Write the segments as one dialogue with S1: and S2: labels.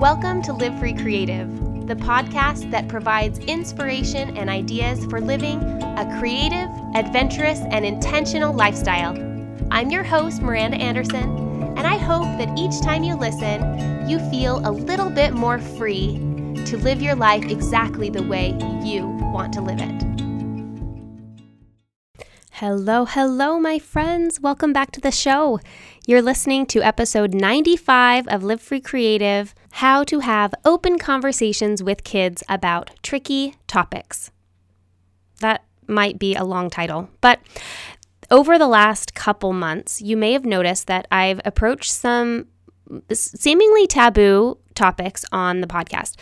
S1: Welcome to Live Free Creative, the podcast that provides inspiration and ideas for living a creative, adventurous, and intentional lifestyle. I'm your host, Miranda Anderson, and I hope that each time you listen, you feel a little bit more free to live your life exactly the way you want to live it. Hello, hello, my friends. Welcome back to the show. You're listening to episode 95 of Live Free Creative How to Have Open Conversations with Kids About Tricky Topics. That might be a long title, but over the last couple months, you may have noticed that I've approached some seemingly taboo topics on the podcast.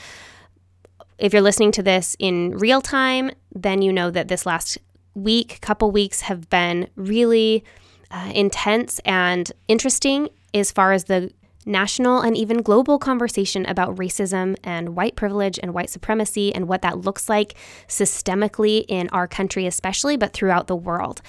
S1: If you're listening to this in real time, then you know that this last week, couple weeks have been really uh, intense and interesting as far as the national and even global conversation about racism and white privilege and white supremacy and what that looks like systemically in our country, especially, but throughout the world.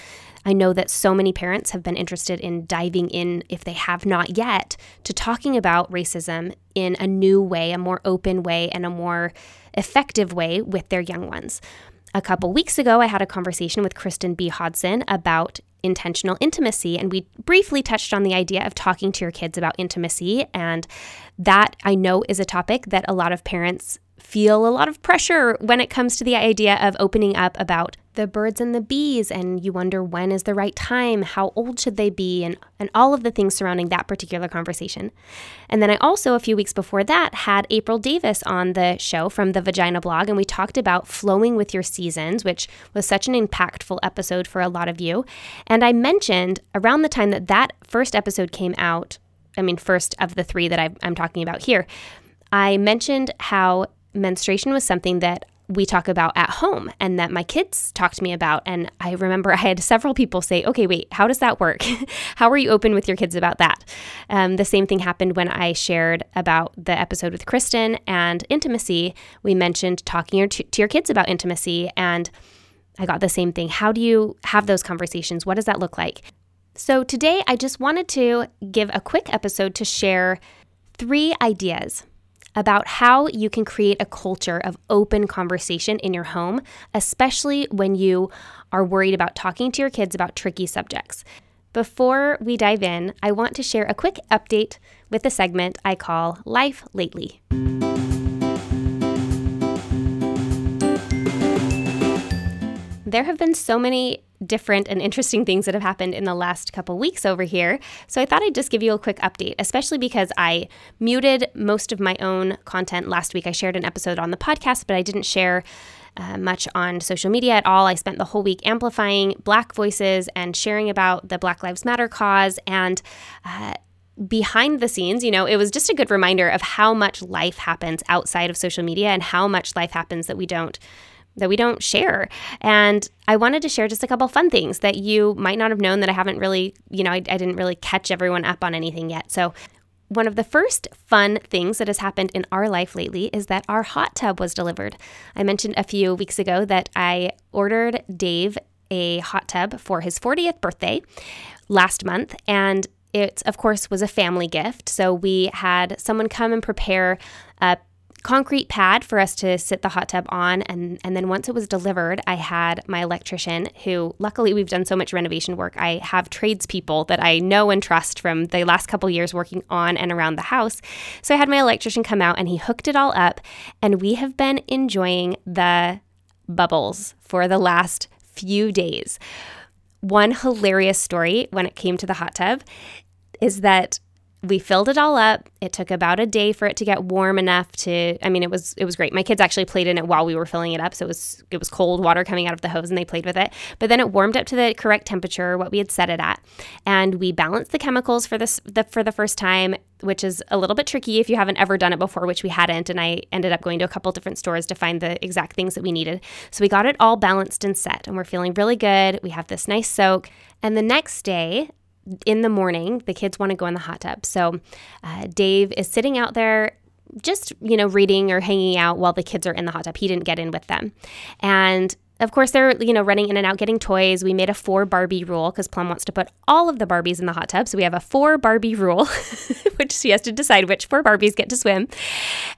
S1: I know that so many parents have been interested in diving in, if they have not yet, to talking about racism in a new way, a more open way, and a more effective way with their young ones. A couple weeks ago, I had a conversation with Kristen B. Hodson about intentional intimacy, and we briefly touched on the idea of talking to your kids about intimacy. And that I know is a topic that a lot of parents feel a lot of pressure when it comes to the idea of opening up about the birds and the bees and you wonder when is the right time how old should they be and, and all of the things surrounding that particular conversation. And then i also a few weeks before that had april davis on the show from the vagina blog and we talked about flowing with your seasons which was such an impactful episode for a lot of you. And i mentioned around the time that that first episode came out i mean first of the three that I, i'm talking about here I mentioned how menstruation was something that we talk about at home and that my kids talk to me about. And I remember I had several people say, okay, wait, how does that work? how are you open with your kids about that? Um, the same thing happened when I shared about the episode with Kristen and intimacy. We mentioned talking to your kids about intimacy. And I got the same thing. How do you have those conversations? What does that look like? So today I just wanted to give a quick episode to share three ideas about how you can create a culture of open conversation in your home, especially when you are worried about talking to your kids about tricky subjects. Before we dive in, I want to share a quick update with the segment I call Life Lately. There have been so many different and interesting things that have happened in the last couple weeks over here. So I thought I'd just give you a quick update, especially because I muted most of my own content last week. I shared an episode on the podcast, but I didn't share uh, much on social media at all. I spent the whole week amplifying Black voices and sharing about the Black Lives Matter cause and uh, behind the scenes, you know, it was just a good reminder of how much life happens outside of social media and how much life happens that we don't that we don't share. And I wanted to share just a couple fun things that you might not have known that I haven't really, you know, I, I didn't really catch everyone up on anything yet. So, one of the first fun things that has happened in our life lately is that our hot tub was delivered. I mentioned a few weeks ago that I ordered Dave a hot tub for his 40th birthday last month, and it, of course, was a family gift. So we had someone come and prepare a concrete pad for us to sit the hot tub on. And and then once it was delivered I had my electrician who luckily we've done so much renovation work. I have tradespeople that I know and trust from the last couple years working on and around the house. So I had my electrician come out and he hooked it all up. And we have been enjoying the bubbles for the last few days. One hilarious story when it came to the hot tub is that we filled it all up. It took about a day for it to get warm enough to I mean it was it was great. My kids actually played in it while we were filling it up, so it was it was cold water coming out of the hose and they played with it. But then it warmed up to the correct temperature, what we had set it at. And we balanced the chemicals for this the for the first time, which is a little bit tricky if you haven't ever done it before, which we hadn't and I ended up going to a couple different stores to find the exact things that we needed. So we got it all balanced and set and we're feeling really good. We have this nice soak. And the next day, in the morning, the kids want to go in the hot tub. So uh, Dave is sitting out there just, you know, reading or hanging out while the kids are in the hot tub. He didn't get in with them. And of course, they're, you know, running in and out getting toys. We made a four Barbie rule because Plum wants to put all of the Barbies in the hot tub. So we have a four Barbie rule, which she has to decide which four Barbies get to swim.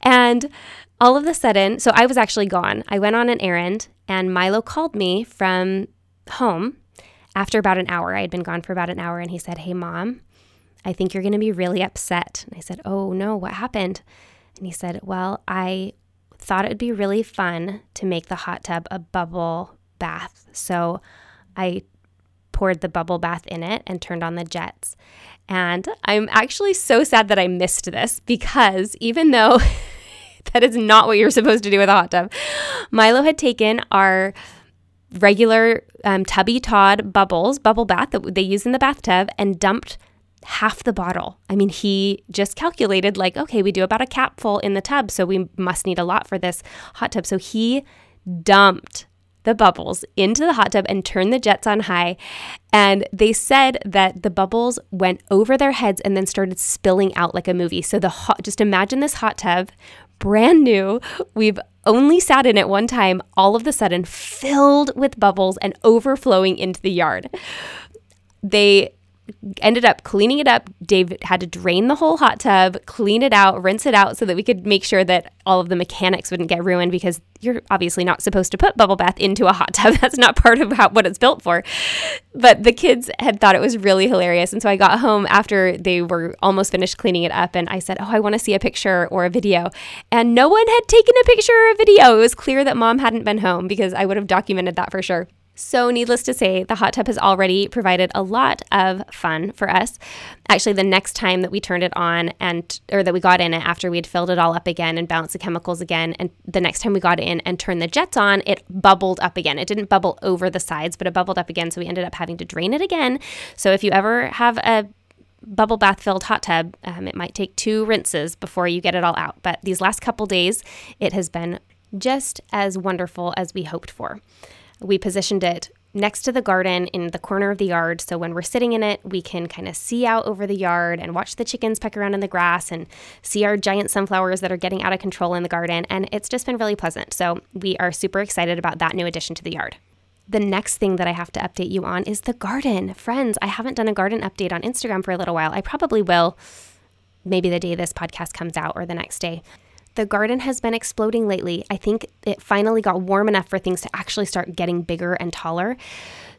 S1: And all of a sudden, so I was actually gone. I went on an errand and Milo called me from home after about an hour, I had been gone for about an hour, and he said, Hey, mom, I think you're going to be really upset. And I said, Oh, no, what happened? And he said, Well, I thought it would be really fun to make the hot tub a bubble bath. So I poured the bubble bath in it and turned on the jets. And I'm actually so sad that I missed this because even though that is not what you're supposed to do with a hot tub, Milo had taken our regular um, tubby Todd bubbles, bubble bath that they use in the bathtub, and dumped half the bottle. I mean, he just calculated, like, okay, we do about a capful in the tub, so we must need a lot for this hot tub. So he dumped the bubbles into the hot tub and turned the jets on high. And they said that the bubbles went over their heads and then started spilling out like a movie. So the hot, just imagine this hot tub, brand new. We've only sat in at one time, all of the sudden filled with bubbles and overflowing into the yard. They ended up cleaning it up. Dave had to drain the whole hot tub, clean it out, rinse it out so that we could make sure that all of the mechanics wouldn't get ruined because you're obviously not supposed to put bubble bath into a hot tub. That's not part of how, what it's built for. But the kids had thought it was really hilarious. And so I got home after they were almost finished cleaning it up and I said, Oh, I want to see a picture or a video. And no one had taken a picture or a video. It was clear that mom hadn't been home because I would have documented that for sure. So, needless to say, the hot tub has already provided a lot of fun for us. Actually, the next time that we turned it on and, or that we got in it after we had filled it all up again and balanced the chemicals again, and the next time we got in and turned the jets on, it bubbled up again. It didn't bubble over the sides, but it bubbled up again. So, we ended up having to drain it again. So, if you ever have a bubble bath filled hot tub, um, it might take two rinses before you get it all out. But these last couple days, it has been just as wonderful as we hoped for. We positioned it next to the garden in the corner of the yard. So when we're sitting in it, we can kind of see out over the yard and watch the chickens peck around in the grass and see our giant sunflowers that are getting out of control in the garden. And it's just been really pleasant. So we are super excited about that new addition to the yard. The next thing that I have to update you on is the garden. Friends, I haven't done a garden update on Instagram for a little while. I probably will maybe the day this podcast comes out or the next day. The garden has been exploding lately. I think it finally got warm enough for things to actually start getting bigger and taller.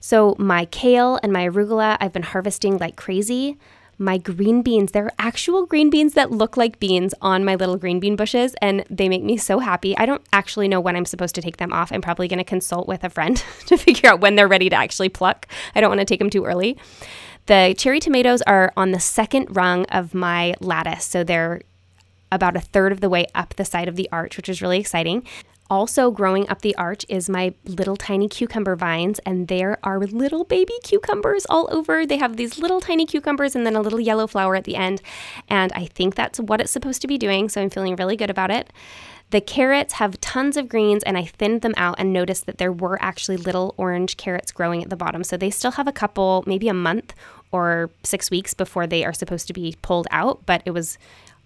S1: So, my kale and my arugula, I've been harvesting like crazy. My green beans, there are actual green beans that look like beans on my little green bean bushes, and they make me so happy. I don't actually know when I'm supposed to take them off. I'm probably going to consult with a friend to figure out when they're ready to actually pluck. I don't want to take them too early. The cherry tomatoes are on the second rung of my lattice, so they're about a third of the way up the side of the arch, which is really exciting. Also, growing up the arch is my little tiny cucumber vines, and there are little baby cucumbers all over. They have these little tiny cucumbers and then a little yellow flower at the end. And I think that's what it's supposed to be doing, so I'm feeling really good about it. The carrots have tons of greens, and I thinned them out and noticed that there were actually little orange carrots growing at the bottom. So they still have a couple, maybe a month or six weeks before they are supposed to be pulled out, but it was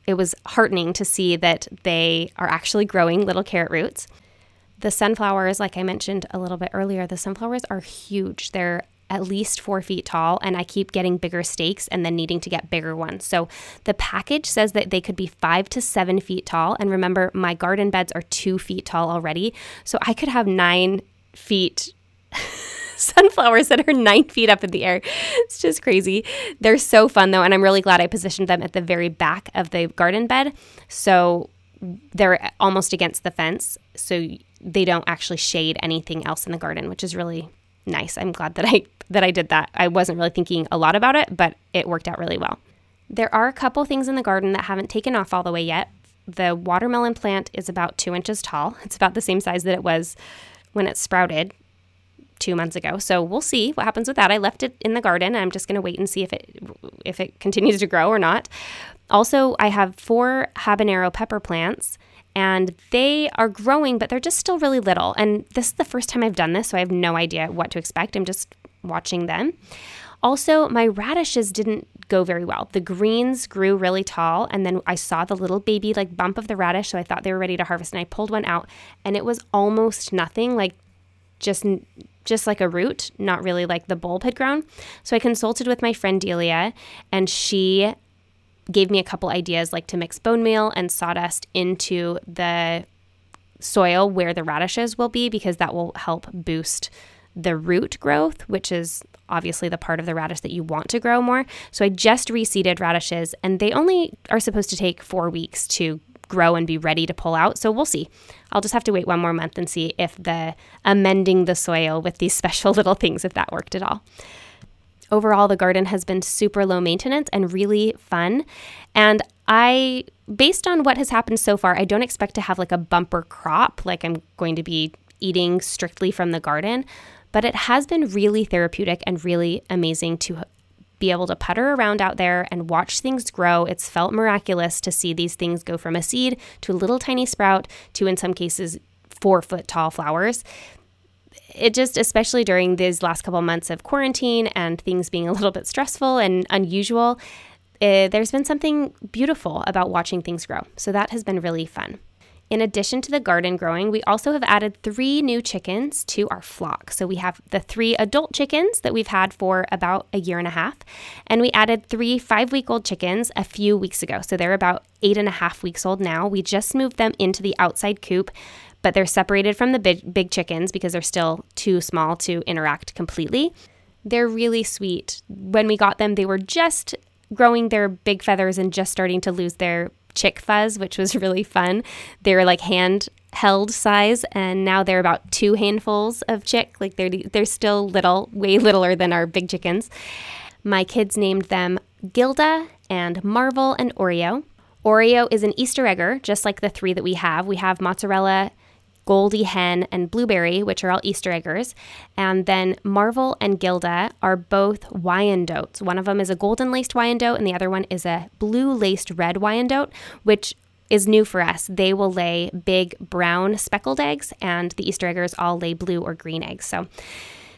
S1: it was heartening to see that they are actually growing little carrot roots. The sunflowers, like I mentioned a little bit earlier, the sunflowers are huge. They're at least four feet tall, and I keep getting bigger stakes and then needing to get bigger ones. So the package says that they could be five to seven feet tall. And remember, my garden beds are two feet tall already. So I could have nine feet sunflowers that are nine feet up in the air. It's just crazy. They're so fun though, and I'm really glad I positioned them at the very back of the garden bed. So they're almost against the fence. So they don't actually shade anything else in the garden, which is really nice. I'm glad that I that I did that. I wasn't really thinking a lot about it, but it worked out really well. There are a couple things in the garden that haven't taken off all the way yet. The watermelon plant is about two inches tall. It's about the same size that it was when it sprouted two months ago. So we'll see what happens with that. I left it in the garden. I'm just going to wait and see if it if it continues to grow or not. Also, I have four habanero pepper plants and they are growing, but they're just still really little. And this is the first time I've done this, so I have no idea what to expect. I'm just watching them. Also, my radishes didn't go very well. The greens grew really tall, and then I saw the little baby like bump of the radish, so I thought they were ready to harvest, and I pulled one out, and it was almost nothing, like just just like a root, not really like the bulb had grown. So I consulted with my friend Delia, and she gave me a couple ideas, like to mix bone meal and sawdust into the soil where the radishes will be, because that will help boost the root growth, which is obviously the part of the radish that you want to grow more. So I just reseeded radishes, and they only are supposed to take four weeks to grow and be ready to pull out. So we'll see. I'll just have to wait one more month and see if the amending the soil with these special little things, if that worked at all. Overall, the garden has been super low maintenance and really fun. And I, based on what has happened so far, I don't expect to have like a bumper crop, like I'm going to be eating strictly from the garden but it has been really therapeutic and really amazing to be able to putter around out there and watch things grow. It's felt miraculous to see these things go from a seed to a little tiny sprout to, in some cases, four foot tall flowers. It just, especially during these last couple months of quarantine and things being a little bit stressful and unusual, uh, there's been something beautiful about watching things grow. So that has been really fun. In addition to the garden growing, we also have added three new chickens to our flock. So we have the three adult chickens that we've had for about a year and a half, and we added three five week old chickens a few weeks ago. So they're about eight and a half weeks old now. We just moved them into the outside coop, but they're separated from the big, big chickens because they're still too small to interact completely. They're really sweet. When we got them, they were just growing their big feathers and just starting to lose their chick fuzz, which was really fun. They were like hand held size and now they're about two handfuls of chick. Like they're they're still little way littler than our big chickens. My kids named them gilda and marvel and oreo. Oreo is an easter egger just like the three that we have. We have mozzarella Goldie Hen and Blueberry, which are all Easter eggers. And then Marvel and Gilda are both Wyandottes. One of them is a golden laced Wyandotte, and the other one is a blue laced red Wyandotte, which is new for us. They will lay big brown speckled eggs, and the Easter eggers all lay blue or green eggs. So,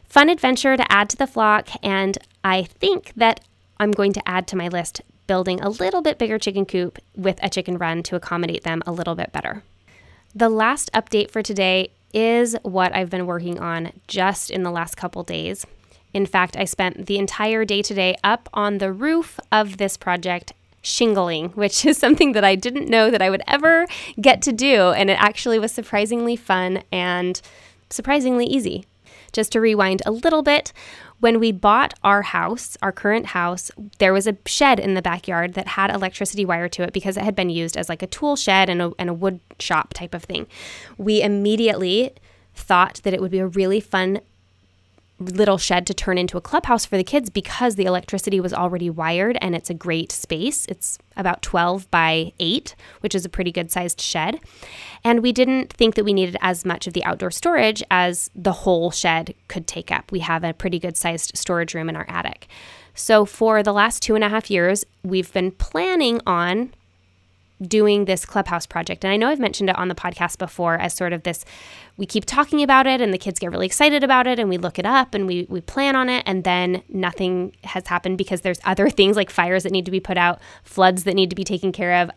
S1: fun adventure to add to the flock. And I think that I'm going to add to my list building a little bit bigger chicken coop with a chicken run to accommodate them a little bit better. The last update for today is what I've been working on just in the last couple days. In fact, I spent the entire day today up on the roof of this project shingling, which is something that I didn't know that I would ever get to do. And it actually was surprisingly fun and surprisingly easy. Just to rewind a little bit, when we bought our house, our current house, there was a shed in the backyard that had electricity wire to it because it had been used as like a tool shed and a, and a wood shop type of thing. We immediately thought that it would be a really fun little shed to turn into a clubhouse for the kids because the electricity was already wired and it's a great space. It's about 12 by 8, which is a pretty good sized shed. And we didn't think that we needed as much of the outdoor storage as the whole shed could take up. We have a pretty good sized storage room in our attic. So, for the last two and a half years, we've been planning on doing this clubhouse project. And I know I've mentioned it on the podcast before as sort of this we keep talking about it and the kids get really excited about it and we look it up and we we plan on it and then nothing has happened because there's other things like fires that need to be put out, floods that need to be taken care of,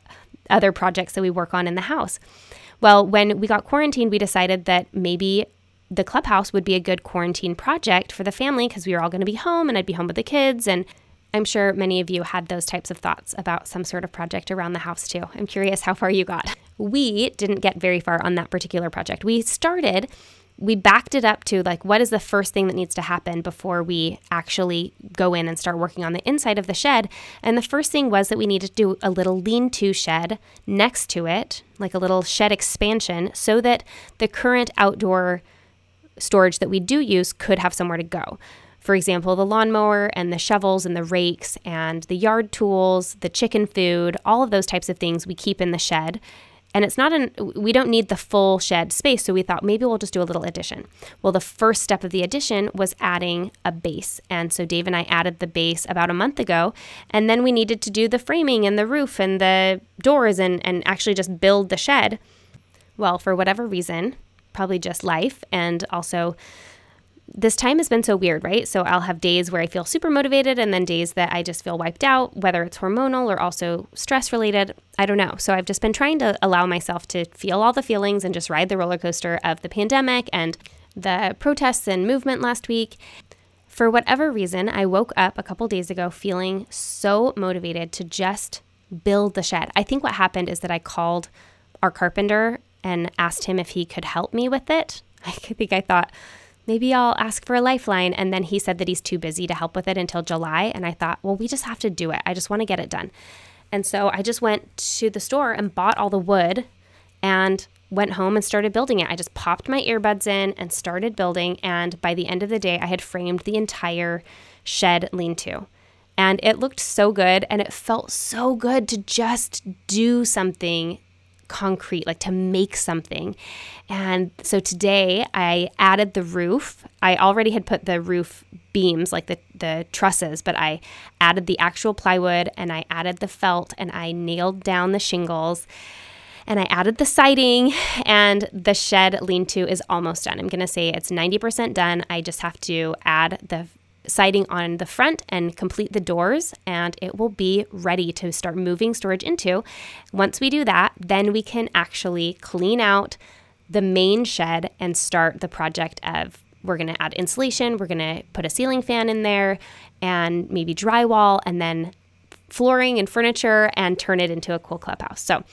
S1: other projects that we work on in the house. Well, when we got quarantined, we decided that maybe the clubhouse would be a good quarantine project for the family because we were all going to be home and I'd be home with the kids and I'm sure many of you had those types of thoughts about some sort of project around the house too. I'm curious how far you got. We didn't get very far on that particular project. We started, we backed it up to like, what is the first thing that needs to happen before we actually go in and start working on the inside of the shed? And the first thing was that we needed to do a little lean to shed next to it, like a little shed expansion, so that the current outdoor storage that we do use could have somewhere to go For example, the lawnmower and the shovels and the rakes and the yard tools, the chicken food, all of those types of things we keep in the shed. And it's not an we don't need the full shed space so we thought maybe we'll just do a little addition. Well the first step of the addition was adding a base. And so dave and i added the base about a month ago. And then we needed to do the framing and the roof and the doors and, and actually just build the shed. Well for whatever reason probably just life and also this time has been so weird, right? So I'll have days where I feel super motivated and then days that I just feel wiped out, whether it's hormonal or also stress related. I don't know. So I've just been trying to allow myself to feel all the feelings and just ride the roller coaster of the pandemic and the protests and movement last week. For whatever reason, I woke up a couple days ago feeling so motivated to just build the shed. I think what happened is that I called our carpenter and asked him if he could help me with it. I think I thought, maybe I'll ask for a lifeline. And then he said that he's too busy to help with it until July. And I thought, well, we just have to do it. I just want to get it done. And so I just went to the store and bought all the wood and went home and started building it. I just popped my earbuds in and started building. And by the end of the day, I had framed the entire shed lean to. And it looked so good and it felt so good to just do something concrete, like to make something. And so today I added the roof. I already had put the roof beams, like the, the trusses, but I added the actual plywood and I added the felt and I nailed down the shingles and I added the siding and the shed lean to is almost done. I'm going to say it's 90% done. I just have to add the siding on the front and complete the doors, and it will be ready to start moving storage into. Once we do that, then we can actually clean out the main shed and start the project of we're going to add insulation, we're going to put a ceiling fan in there, and maybe drywall, and then flooring and furniture, and turn it into a cool clubhouse. So,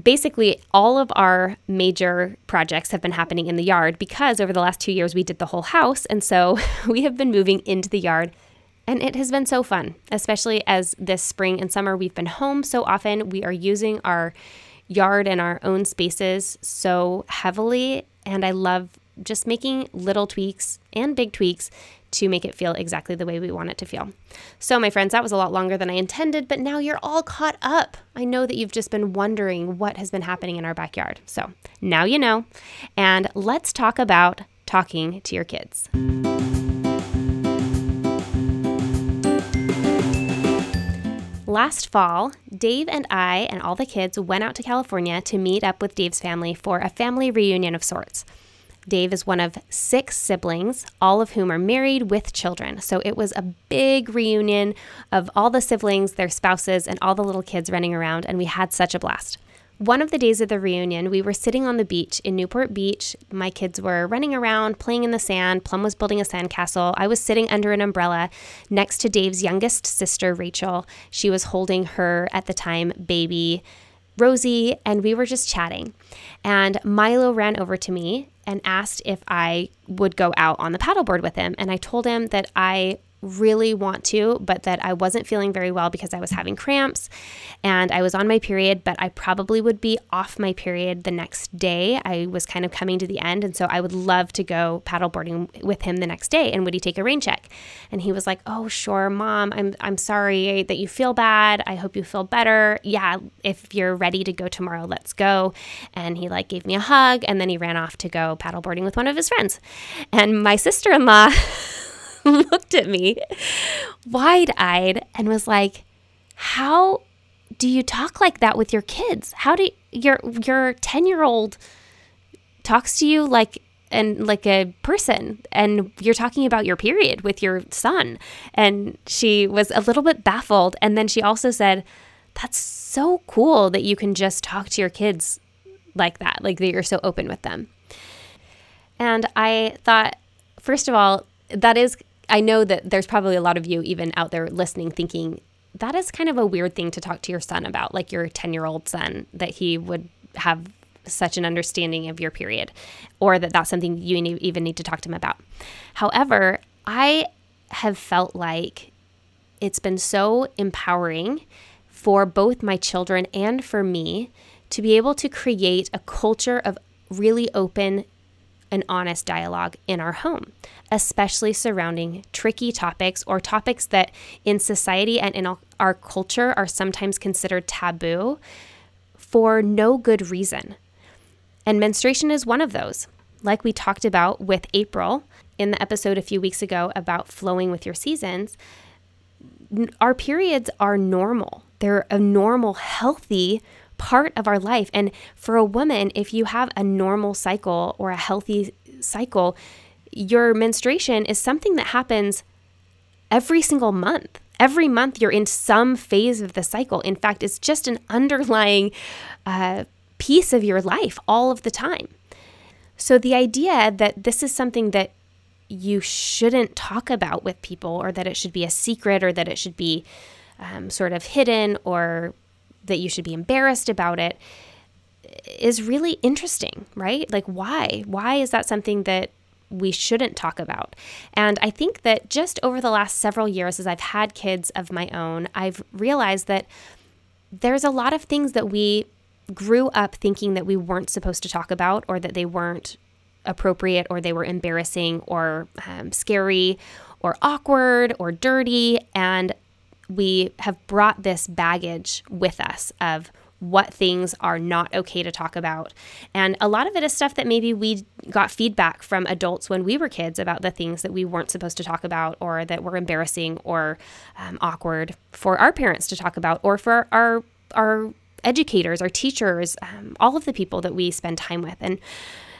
S1: basically all of our major projects have been happening in the yard because over the last two years we did the whole house. And so we have been moving into the yard. And it has been so fun, especially as this spring and summer we've been home so often. We are using our yard and our own spaces so heavily. And I love just making little tweaks and big tweaks to make it feel exactly the way we want it to feel. So, my friends, that was a lot longer than I intended, but now you're all caught up. I know that you've just been wondering what has been happening in our backyard. So, now you know. And let's talk about talking to your kids. Last fall, Dave and I and all the kids went out to California to meet up with Dave's family for a family reunion of sorts. Dave is one of six siblings, all of whom are married with children. So it was a big reunion of all the siblings, their spouses, and all the little kids running around, and we had such a blast. One of the days of the reunion, we were sitting on the beach in Newport Beach. My kids were running around, playing in the sand. Plum was building a sandcastle. I was sitting under an umbrella next to Dave's youngest sister, Rachel. She was holding her, at the time, baby, Rosie, and we were just chatting. And Milo ran over to me and asked if I would go out on the paddleboard with him. And I told him that I really want to, but that I wasn't feeling very well because I was having cramps and I was on my period, but I probably would be off my period the next day. I was kind of coming to the end. And so I would love to go paddleboarding with him the next day. And would he take a rain check? And he was like, Oh, sure, mom. I'm, I'm sorry that you feel bad. I hope you feel better. Yeah, if you're ready to go tomorrow, let's go. And he like gave me a hug and then he ran off to go paddleboarding with one of his friends. And my sister in law, looked at me wide eyed and was like, How do you talk like that with your kids? How do you, your your 10 year old talks to you like and like a person and you're talking about your period with your son and she was a little bit baffled and then she also said that's so cool that you can just talk to your kids like that like that you're so open with them and i thought first of all that is I know that there's probably a lot of you even out there listening thinking that is kind of a weird thing to talk to your son about, like your 10 year old son, that he would have such an understanding of your period, or that that's something you even need to talk to him about. However, I have felt like it's been so empowering for both my children and for me to be able to create a culture of really open an honest dialogue in our home, especially surrounding tricky topics or topics that in society and in our culture are sometimes considered taboo for no good reason. And menstruation is one of those. Like we talked about with April in the episode a few weeks ago about flowing with your seasons, our periods are normal. They're a normal, healthy part of our life. And for a woman, if you have a normal cycle or a healthy cycle, your menstruation is something that happens every single month. Every month, you're in some phase of the cycle. In fact, it's just an underlying uh, piece of your life all of the time. So, the idea that this is something that you shouldn't talk about with people, or that it should be a secret, or that it should be um, sort of hidden, or that you should be embarrassed about it, is really interesting, right? Like, why? Why is that something that we shouldn't talk about. And I think that just over the last several years, as I've had kids of my own, I've realized that there's a lot of things that we grew up thinking that we weren't supposed to talk about or that they weren't appropriate or they were embarrassing or um, scary or awkward or dirty. And we have brought this baggage with us of what things are not okay to talk about. And a lot of it is stuff that maybe we got feedback from adults when we were kids about the things that we weren't supposed to talk about or that were embarrassing or um, awkward for our parents to talk about or for our our educators, our teachers, um, all of the people that we spend time with. And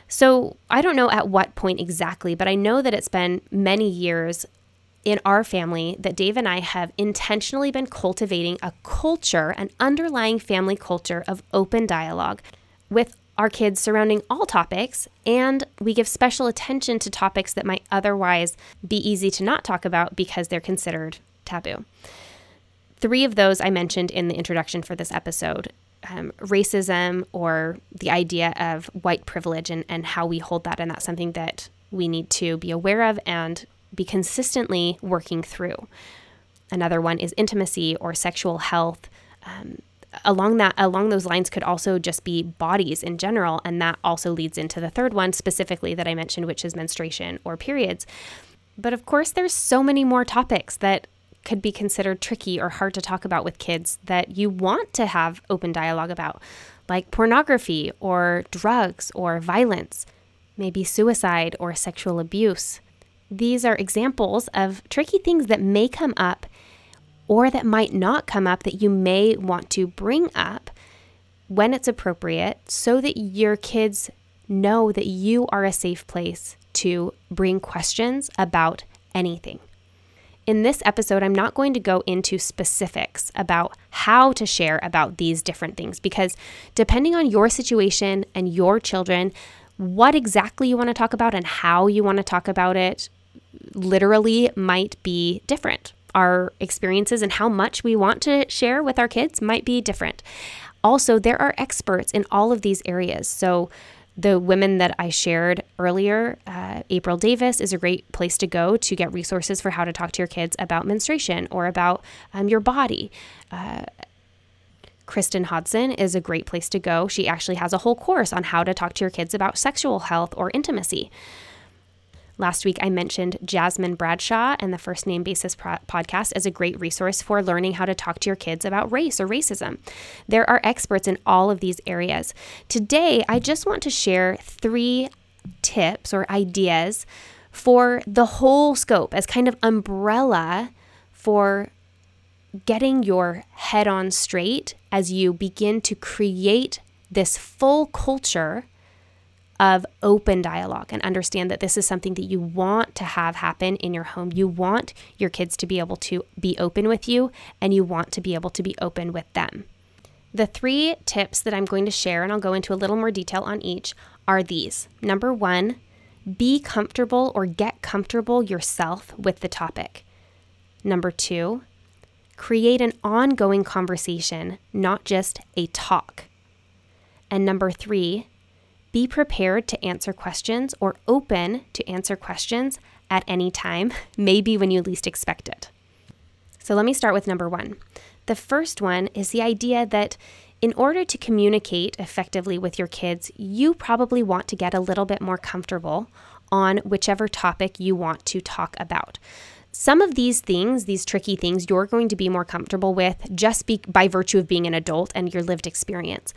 S1: so I don't know at what point exactly, but I know that it's been many years in our family that Dave and I have intentionally been cultivating a culture, an underlying family culture of open dialogue with our kids surrounding all topics, and we give special attention to topics that might otherwise be easy to not talk about because they're considered taboo. Three of those I mentioned in the introduction for this episode um, racism or the idea of white privilege and, and how we hold that. And that's something that we need to be aware of and be consistently working through. Another one is intimacy or sexual health. Um, along that along those lines could also just be bodies in general and that also leads into the third one specifically that I mentioned which is menstruation or periods. But of course there's so many more topics that could be considered tricky or hard to talk about with kids that you want to have open dialogue about like pornography or drugs or violence, maybe suicide or sexual abuse. These are examples of tricky things that may come up or that might not come up that you may want to bring up when it's appropriate so that your kids know that you are a safe place to bring questions about anything. In this episode, I'm not going to go into specifics about how to share about these different things because depending on your situation and your children, what exactly you want to talk about and how you want to talk about it literally might be different. Our experiences and how much we want to share with our kids might be different. Also, there are experts in all of these areas. So, the women that I shared earlier, uh, April Davis, is a great place to go to get resources for how to talk to your kids about menstruation or about um, your body. Uh, Kristen Hodson is a great place to go. She actually has a whole course on how to talk to your kids about sexual health or intimacy. Last week, I mentioned Jasmine Bradshaw and the First Name Basis pro- podcast as a great resource for learning how to talk to your kids about race or racism. There are experts in all of these areas. Today, I just want to share three tips or ideas for the whole scope as kind of umbrella for getting your head on straight as you begin to create this full culture of open dialogue and understand that this is something that you want to have happen in your home. You want your kids to be able to be open with you and you want to be able to be open with them. The three tips that I'm going to share, and I'll go into a little more detail on each, are these. Number one, be comfortable or get comfortable yourself with the topic. Number two, create an ongoing conversation, not just a talk. And number three, be prepared to answer questions or open to answer questions at any time, maybe when you least expect it. So let me start with number one. The first one is the idea that in order to communicate effectively with your kids, you probably want to get a little bit more comfortable on whichever topic you want to talk about. Some of these things, these tricky things, you're going to be more comfortable with just be, by virtue of being an adult and your lived experience.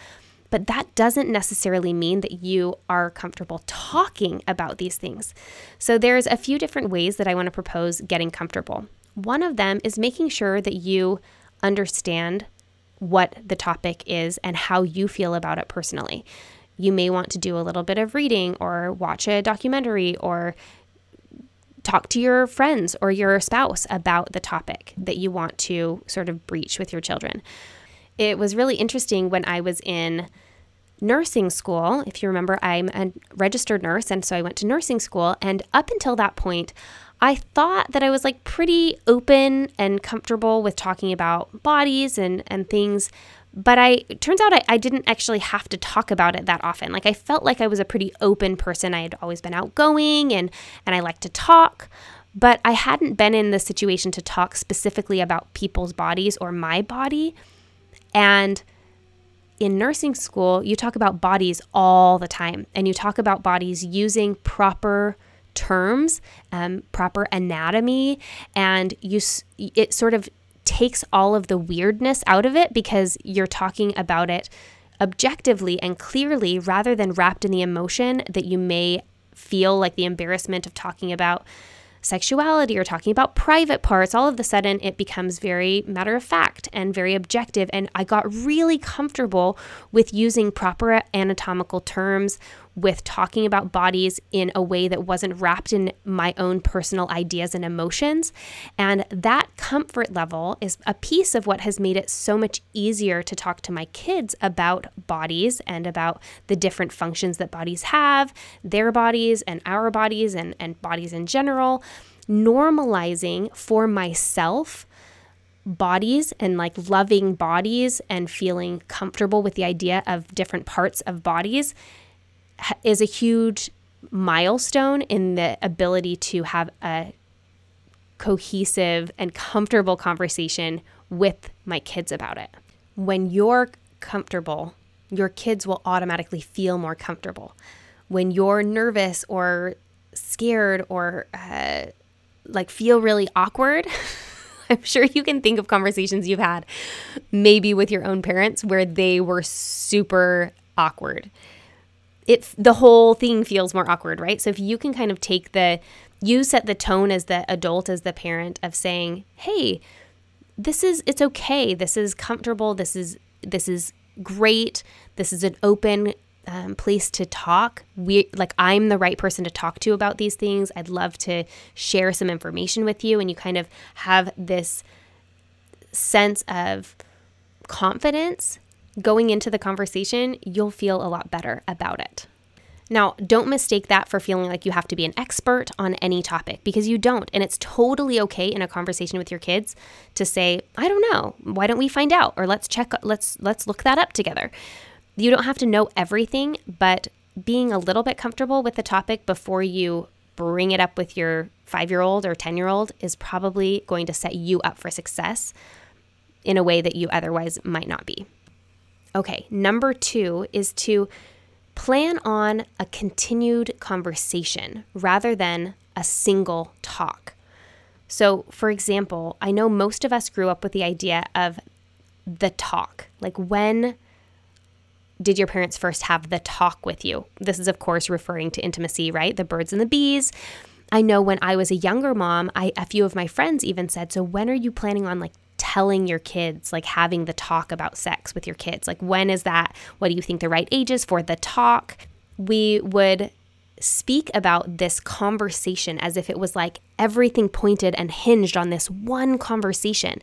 S1: But that doesn't necessarily mean that you are comfortable talking about these things. So there's a few different ways that I want to propose getting comfortable. One of them is making sure that you understand what the topic is and how you feel about it personally. You may want to do a little bit of reading or watch a documentary or talk to your friends or your spouse about the topic that you want to sort of breach with your children. It was really interesting when I was in nursing school. If you remember, I'm a registered nurse, and so I went to nursing school. And up until that point, I thought that I was like pretty open and comfortable with talking about bodies and, and things but I turns out I, I didn't actually have to talk about it that often. Like I felt like I was a pretty open person. I had always been outgoing and and I like to talk, but I hadn't been in the situation to talk specifically about people's bodies or my body. And in nursing school, you talk about bodies all the time, and you talk about bodies using proper terms, um, proper anatomy, and you it sort of takes all of the weirdness out of it because you're talking about it objectively and clearly rather than wrapped in the emotion that you may feel like the embarrassment of talking about sexuality or talking about private parts, all of a sudden it becomes very matter of fact and very objective. And I got really comfortable with using proper anatomical terms, with talking about bodies in a way that wasn't wrapped in my own personal ideas and emotions. And that comfort level is a piece of what has made it so much easier to talk to my kids about bodies and about the different functions that bodies have, their bodies and our bodies and, and bodies in general. Normalizing for myself bodies and like loving bodies and feeling comfortable with the idea of different parts of bodies is a huge milestone in the ability to have a cohesive and comfortable conversation with my kids about it. When you're comfortable, your kids will automatically feel more comfortable. When you're nervous or scared or uh, like feel really awkward, I'm sure you can think of conversations you've had, maybe with your own parents, where they were super awkward it the whole thing feels more awkward, right? So if you can kind of take the you set the tone as the adult as the parent of saying, "Hey, this is it's okay. This is comfortable. This is this is great. This is an open um, place to talk. We like I'm the right person to talk to about these things. I'd love to share some information with you, and you kind of have this sense of confidence going into the conversation, you'll feel a lot better about it. Now, don't mistake that for feeling like you have to be an expert on any topic because you don't. And it's totally okay in a conversation with your kids to say, "I don't know. Why don't we find out?" or "Let's check let's let's look that up together." You don't have to know everything, but being a little bit comfortable with the topic before you bring it up with your 5-year-old or 10-year-old is probably going to set you up for success in a way that you otherwise might not be. Okay, number two is to plan on a continued conversation rather than a single talk. So, for example, I know most of us grew up with the idea of the talk. Like, when did your parents first have the talk with you? This is, of course, referring to intimacy, right? The birds and the bees. I know when I was a younger mom, I, a few of my friends even said, So, when are you planning on like telling your kids, like having the talk about sex with your kids? Like, when is that? What do you think the right age is for the talk? We would speak about this conversation as if it was like everything pointed and hinged on this one conversation.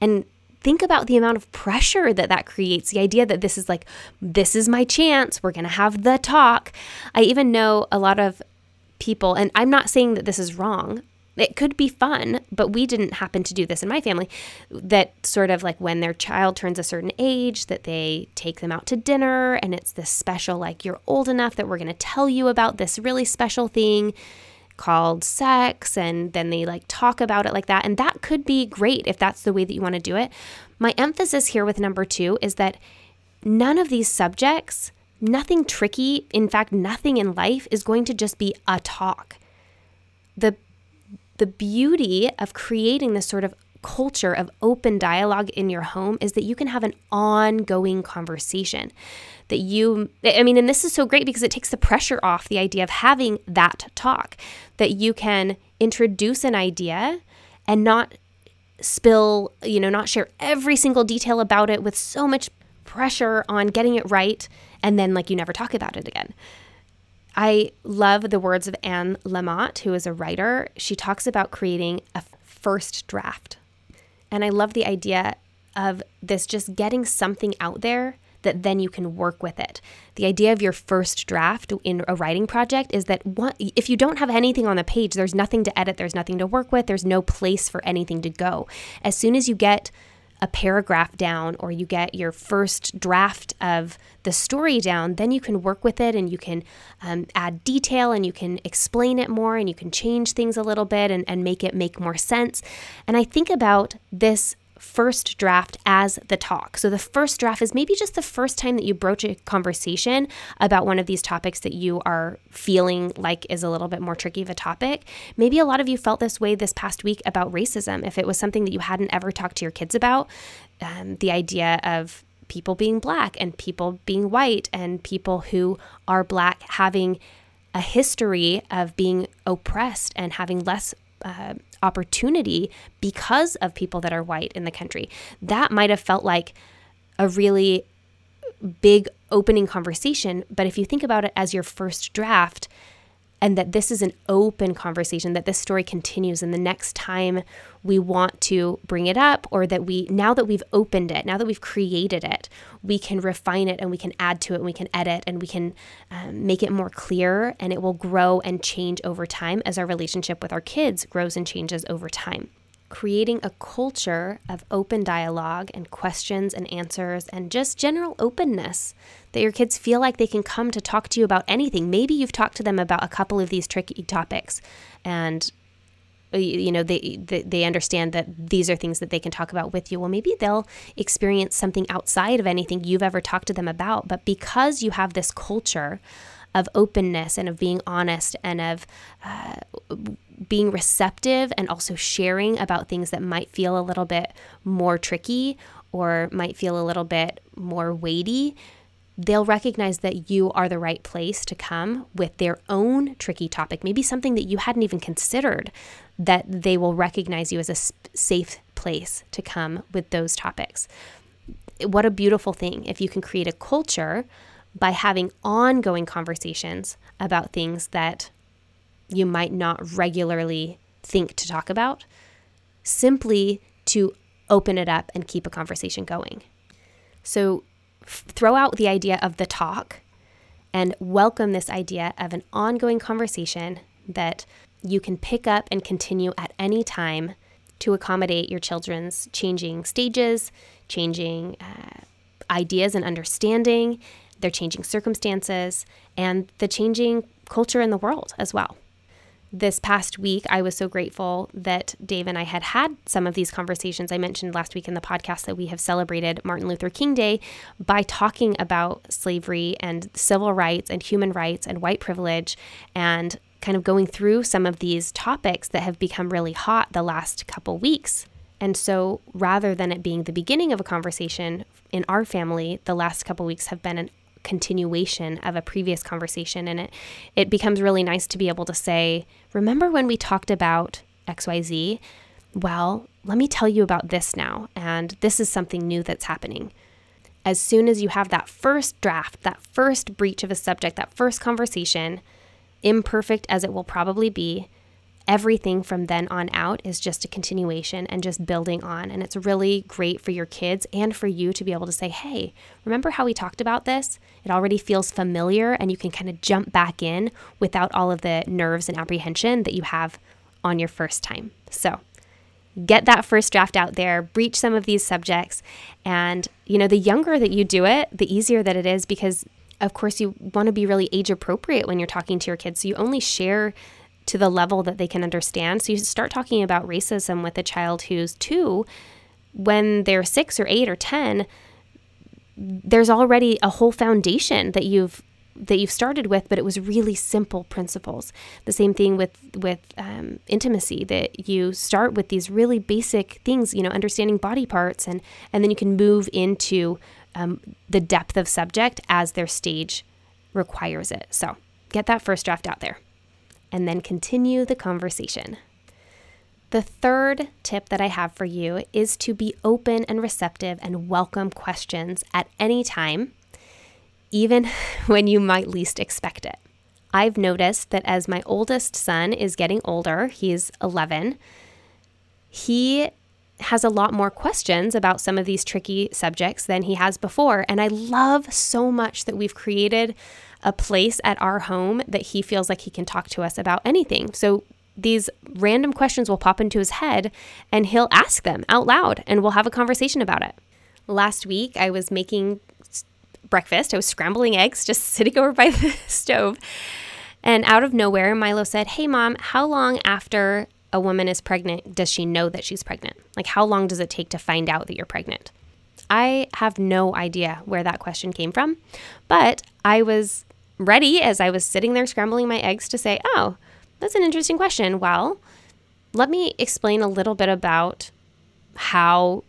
S1: And think about the amount of pressure that that creates. The idea that this is like, this is my chance, we're going to have the talk. I even know a lot of people, and I'm not saying that this is wrong, it could be fun, but we didn't happen to do this in my family. That sort of like when their child turns a certain age, that they take them out to dinner and it's this special, like, you're old enough that we're going to tell you about this really special thing called sex. And then they like talk about it like that. And that could be great if that's the way that you want to do it. My emphasis here with number two is that none of these subjects, nothing tricky, in fact, nothing in life is going to just be a talk. The the beauty of creating this sort of culture of open dialogue in your home is that you can have an ongoing conversation. That you, I mean, and this is so great because it takes the pressure off the idea of having that talk, that you can introduce an idea and not spill, you know, not share every single detail about it with so much pressure on getting it right and then like you never talk about it again. I love the words of Anne Lamott, who is a writer. She talks about creating a first draft. And I love the idea of this just getting something out there that then you can work with it. The idea of your first draft in a writing project is that if you don't have anything on the page, there's nothing to edit, there's nothing to work with, there's no place for anything to go. As soon as you get a paragraph down or you get your first draft of the story down, then you can work with it and you can um, add detail and you can explain it more and you can change things a little bit and, and make it make more sense. And I think about this first draft as the talk. So the first draft is maybe just the first time that you broach a conversation about one of these topics that you are feeling like is a little bit more tricky of a topic. Maybe a lot of you felt this way this past week about racism. If it was something that you hadn't ever talked to your kids about, um, the idea of people being black and people being white and people who are black having a history of being oppressed and having less uh, opportunity because of people that are white in the country. That might have felt like a really big opening conversation. But if you think about it as your first draft, and that this is an open conversation, that this story continues. And the next time we want to bring it up, or that we, now that we've opened it, now that we've created it, we can refine it and we can add to it and we can edit and we can um, make it more clear and it will grow and change over time as our relationship with our kids grows and changes over time creating a culture of open dialogue and questions and answers and just general openness that your kids feel like they can come to talk to you about anything. Maybe you've talked to them about a couple of these tricky topics and you know they, they, they understand that these are things that they can talk about with you well maybe they'll experience something outside of anything you've ever talked to them about but because you have this culture of openness and of being honest and of uh, being receptive and also sharing about things that might feel a little bit more tricky or might feel a little bit more weighty, they'll recognize that you are the right place to come with their own tricky topic, maybe something that you hadn't even considered, that they will recognize you as a safe place to come with those topics. What a beautiful thing if you can create a culture by having ongoing conversations about things that you might not regularly think to talk about, simply to open it up and keep a conversation going. So f- throw out the idea of the talk and welcome this idea of an ongoing conversation that you can pick up and continue at any time to accommodate your children's changing stages, changing uh, ideas and understanding, their changing circumstances, and the changing culture in the world as well this past week, I was so grateful that Dave and I had had some of these conversations. I mentioned last week in the podcast that we have celebrated Martin Luther King Day by talking about slavery and civil rights and human rights and white privilege and kind of going through some of these topics that have become really hot the last couple weeks. And so rather than it being the beginning of a conversation in our family, the last couple weeks have been an continuation of a previous conversation and it it becomes really nice to be able to say remember when we talked about xyz well let me tell you about this now and this is something new that's happening. As soon as you have that first draft that first breach of a subject that first conversation imperfect as it will probably be everything from then on out is just a continuation and just building on. And it's really great for your kids and for you to be able to say, hey, remember how we talked about this? It already feels familiar, and you can kind of jump back in without all of the nerves and apprehension that you have on your first time. So, get that first draft out there, breach some of these subjects. And, you know, the younger that you do it, the easier that it is because, of course, you want to be really age appropriate when you're talking to your kids. So you only share to the level that they can understand. So you start talking about racism with a child who's two, when they're six or eight or 10, there's already a whole foundation that you've that you've started with, but it was really simple principles. The same thing with with um, intimacy that you start with these really basic things, you know, understanding body parts, and and then you can move into um, the depth of subject as their stage requires it. So get that first draft out there, and then continue the conversation. The third tip that I have for you is to be open and receptive and welcome questions at any time, even when you might least expect it. I've noticed that as my oldest son is getting older, he's 11, he has a lot more questions about some of these tricky subjects than he has before. And I love so much that we've created a place at our home that he feels like he can talk to us about anything. So these random questions will pop into his head and he'll ask them out loud and we'll have a conversation about it. Last week, I was making breakfast. I was scrambling eggs, just sitting over by the stove. And out of nowhere, Milo said, Hey, mom, how long after a woman is pregnant does she know that she's pregnant? Like, how long does it take to find out that you're pregnant? I have no idea where that question came from, but I was ready as I was sitting there scrambling my eggs to say, Oh, that's an interesting question. Well, let me explain a little bit about how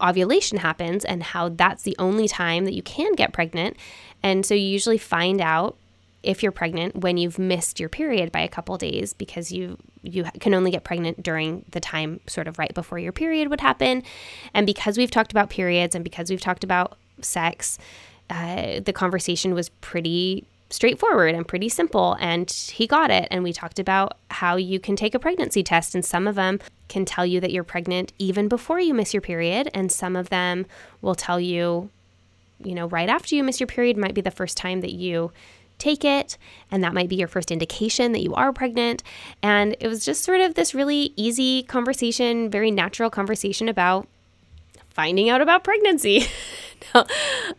S1: ovulation happens and how that's the only time that you can get pregnant. And so you usually find out if you're pregnant when you've missed your period by a couple days because you you can only get pregnant during the time sort of right before your period would happen. And because we've talked about periods and because we've talked about sex, uh, the conversation was pretty straightforward and pretty simple. And he got it. And we talked about how you can take a pregnancy test, and some of them can tell you that you're pregnant even before you miss your period. And some of them will tell you, you know, right after you miss your period might be the first time that you take it and that might be your first indication that you are pregnant and it was just sort of this really easy conversation very natural conversation about finding out about pregnancy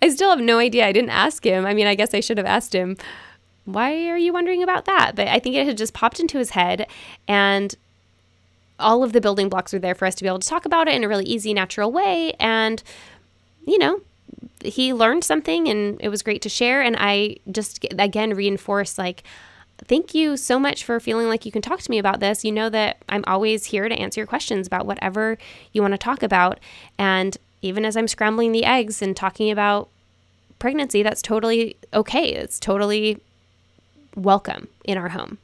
S1: I still have no idea. I didn't ask him. I mean, I guess I should have asked him, why are you wondering about that? But I think it had just popped into his head and all of the building blocks were there for us to be able to talk about it in a really easy, natural way. And, you know, he learned something and it was great to share. And I just, again, reinforce like, thank you so much for feeling like you can talk to me about this. You know that I'm always here to answer your questions about whatever you want to talk about. And even as I'm scrambling the eggs and talking about pregnancy, that's totally okay. It's totally welcome in our home.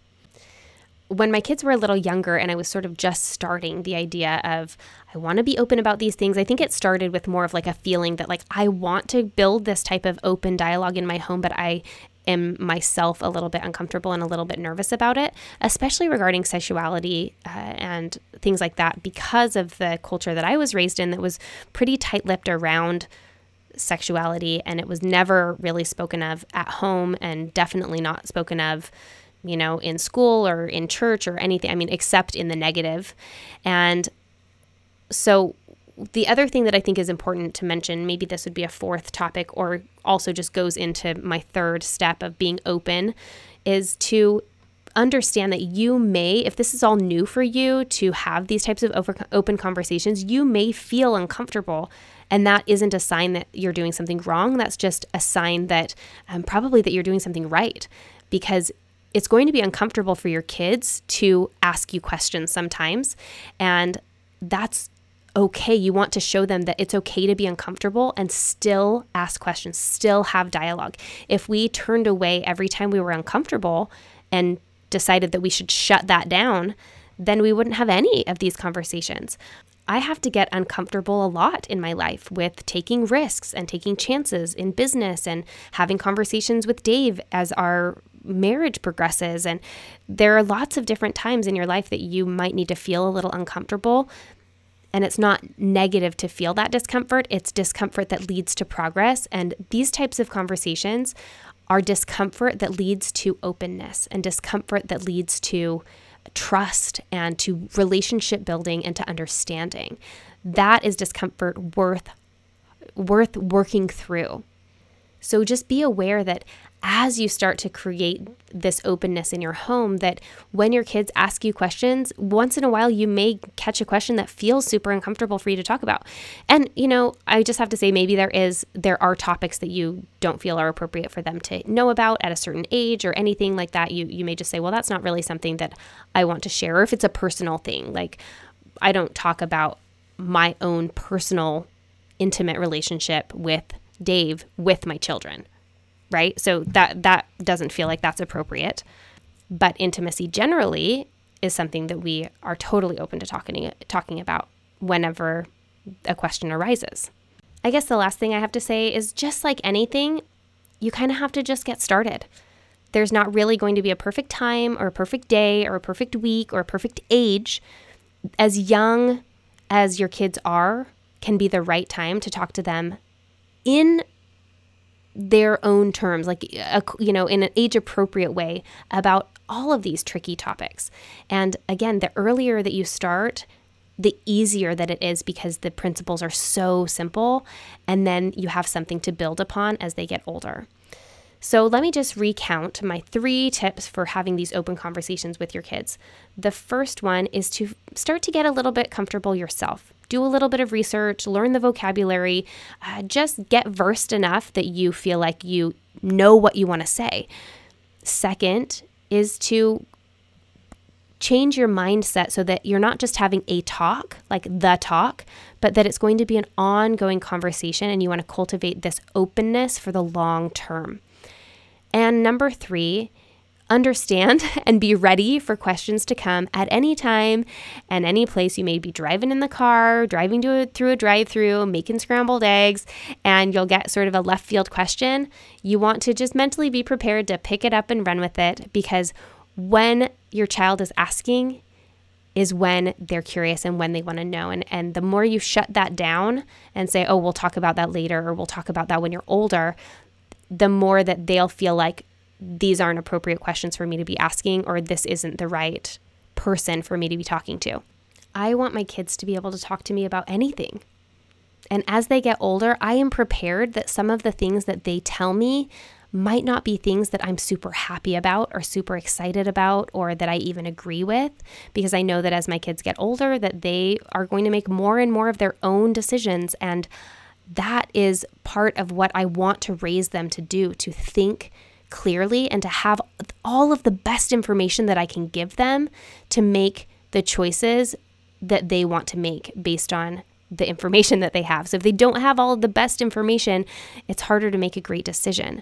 S1: When my kids were a little younger and I was sort of just starting the idea of, I want to be open about these things, I think it started with more of like a feeling that, like, I want to build this type of open dialogue in my home, but I am myself a little bit uncomfortable and a little bit nervous about it, especially regarding sexuality uh, and things like that, because of the culture that I was raised in that was pretty tight lipped around sexuality and it was never really spoken of at home and definitely not spoken of you know in school or in church or anything i mean except in the negative. And so the other thing that I think is important to mention, maybe this would be a fourth topic or also just goes into my third step of being open, is to understand that you may, if this is all new for you to have these types of open conversations, you may feel uncomfortable. And that isn't a sign that you're doing something wrong. That's just a sign that um, probably that you're doing something right because it's going to be uncomfortable for your kids to ask you questions sometimes. And that's okay. You want to show them that it's okay to be uncomfortable and still ask questions, still have dialogue. If we turned away every time we were uncomfortable and decided that we should shut that down, then we wouldn't have any of these conversations. I have to get uncomfortable a lot in my life with taking risks and taking chances in business and having conversations with Dave as our marriage progresses. And there are lots of different times in your life that you might need to feel a little uncomfortable and it's not negative to feel that discomfort, it's discomfort that leads to progress. And these types of conversations are discomfort that leads to openness and discomfort that leads to trust and to relationship building and to understanding. That is discomfort worth worth working through. So just be aware that as you start to create this openness in your home that when your kids ask you questions once in a while you may catch a question that feels super uncomfortable for you to talk about. And you know i just have to say maybe there is there are topics that you don't feel are appropriate for them to know about at a certain age or anything like that. You you may just say well that's not really something that i want to share or if it's a personal thing like i don't talk about my own personal intimate relationship with dave with my children right? So that that doesn't feel like that's appropriate. But intimacy generally is something that we are totally open to talking talking about whenever a question arises. I guess the last thing I have to say is just like anything, you kind of have to just get started. There's not really going to be a perfect time or a perfect day or a perfect week or a perfect age. As young as your kids are, can be the right time to talk to them in their own terms, like, a, you know, in an age appropriate way about all of these tricky topics. And again, the earlier that you start, the easier that it is because the principles are so simple. And then you have something to build upon as they get older. So, let me just recount my three tips for having these open conversations with your kids. The first one is to start to get a little bit comfortable yourself do a little bit of research, learn the vocabulary, uh, just get versed enough that you feel like you know what you want to say. Second is to change your mindset so that you're not just having a talk, like the talk, but that it's going to be an ongoing conversation and you want to cultivate this openness for the long term. And number three understand and be ready for questions to come at any time and any place you may be driving in the car, driving to a, through a drive-through, making scrambled eggs, and you'll get sort of a left field question. You want to just mentally be prepared to pick it up and run with it because when your child is asking is when they're curious and when they want to know. And, and the more you shut that down and say, oh, we'll talk about that later, or we'll talk about that when you're older, the more that they'll feel like these aren't appropriate questions for me to be asking, or this isn't the right person for me to be talking to. I want my kids to be able to talk to me about anything. And as they get older, I am prepared that some of the things that they tell me might not be things that I'm super happy about or super excited about or that I even agree with because I know that as my kids get older that they are going to make more and more of their own decisions and that is part of what I want to raise them to do to think clearly and to have all of the best information that I can give them to make the choices that they want to make based on the information that they have. So if they don't have all of the best information, it's harder to make a great decision.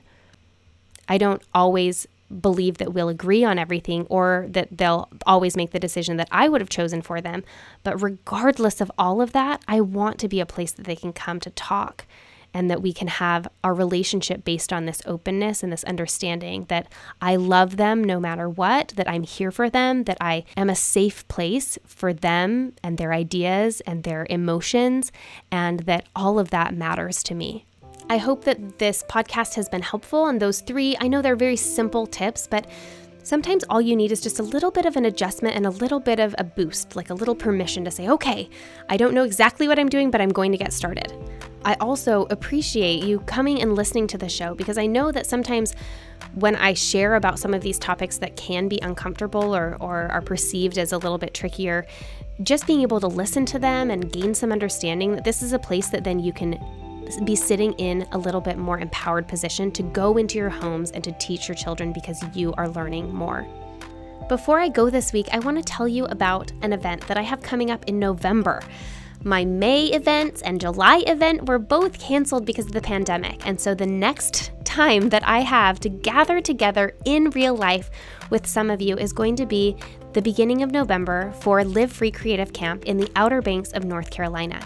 S1: I don't always believe that we'll agree on everything or that they'll always make the decision that I would have chosen for them. But regardless of all of that, I want to be a place that they can come to talk and that we can have our relationship based on this openness and this understanding that I love them no matter what, that I'm here for them, that I am a safe place for them and their ideas and their emotions, and that all of that matters to me. I hope that this podcast has been helpful. And those three, I know they're very simple tips, but Sometimes all you need is just a little bit of an adjustment and a little bit of a boost, like a little permission to say, okay, I don't know exactly what I'm doing, but I'm going to get started. I also appreciate you coming and listening to the show because I know that sometimes when I share about some of these topics that can be uncomfortable or, or are perceived as a little bit trickier, just being able to listen to them and gain some understanding that this is a place that then you can be sitting in a little bit more empowered position to go into your homes and to teach your children because you are learning more. Before I go this week, I want to tell you about an event that I have coming up in November. My May event and July event were both canceled because of the pandemic, and so the next time that I have to gather together in real life with some of you is going to be the beginning of November for Live Free Creative Camp in the Outer Banks of North Carolina.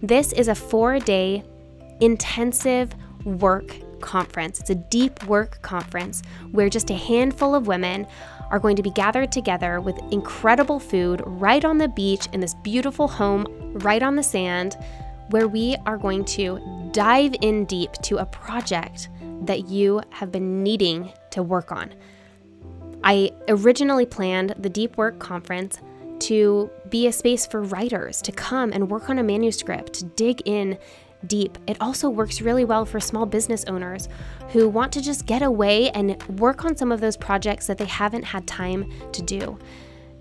S1: This is a four day intensive work conference. It's a deep work conference where just a handful of women are going to be gathered together with incredible food right on the beach in this beautiful home right on the sand where we are going to dive in deep to a project that you have been needing to work on. I originally planned the Deep Work Conference to be a space for writers to come and work on a manuscript, to dig in deep. It also works really well for small business owners who want to just get away and work on some of those projects that they haven't had time to do.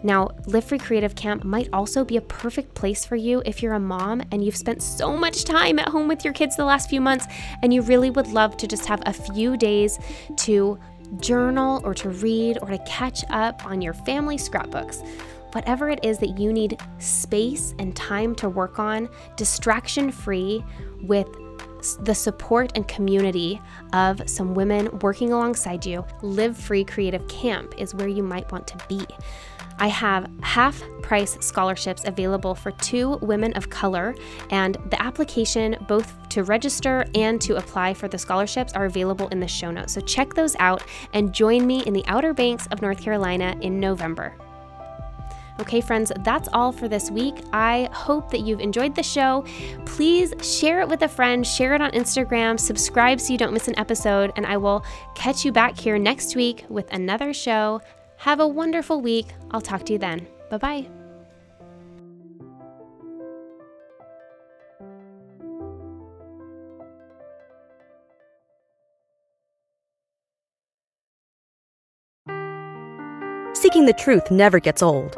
S1: Now, Live Free Creative Camp might also be a perfect place for you if you're a mom and you've spent so much time at home with your kids the last few months and you really would love to just have a few days to journal or to read or to catch up on your family scrapbooks. Whatever it is that you need space and time to work on, distraction free, with the support and community of some women working alongside you, Live Free Creative Camp is where you might want to be. I have half price scholarships available for two women of color, and the application, both to register and to apply for the scholarships, are available in the show notes. So check those out and join me in the Outer Banks of North Carolina in November. Okay, friends, that's all for this week. I hope that you've enjoyed the show. Please share it with a friend, share it on Instagram, subscribe so you don't miss an episode, and I will catch you back here next week with another show. Have a wonderful week. I'll talk to you then. Bye bye.
S2: Seeking the truth never gets old.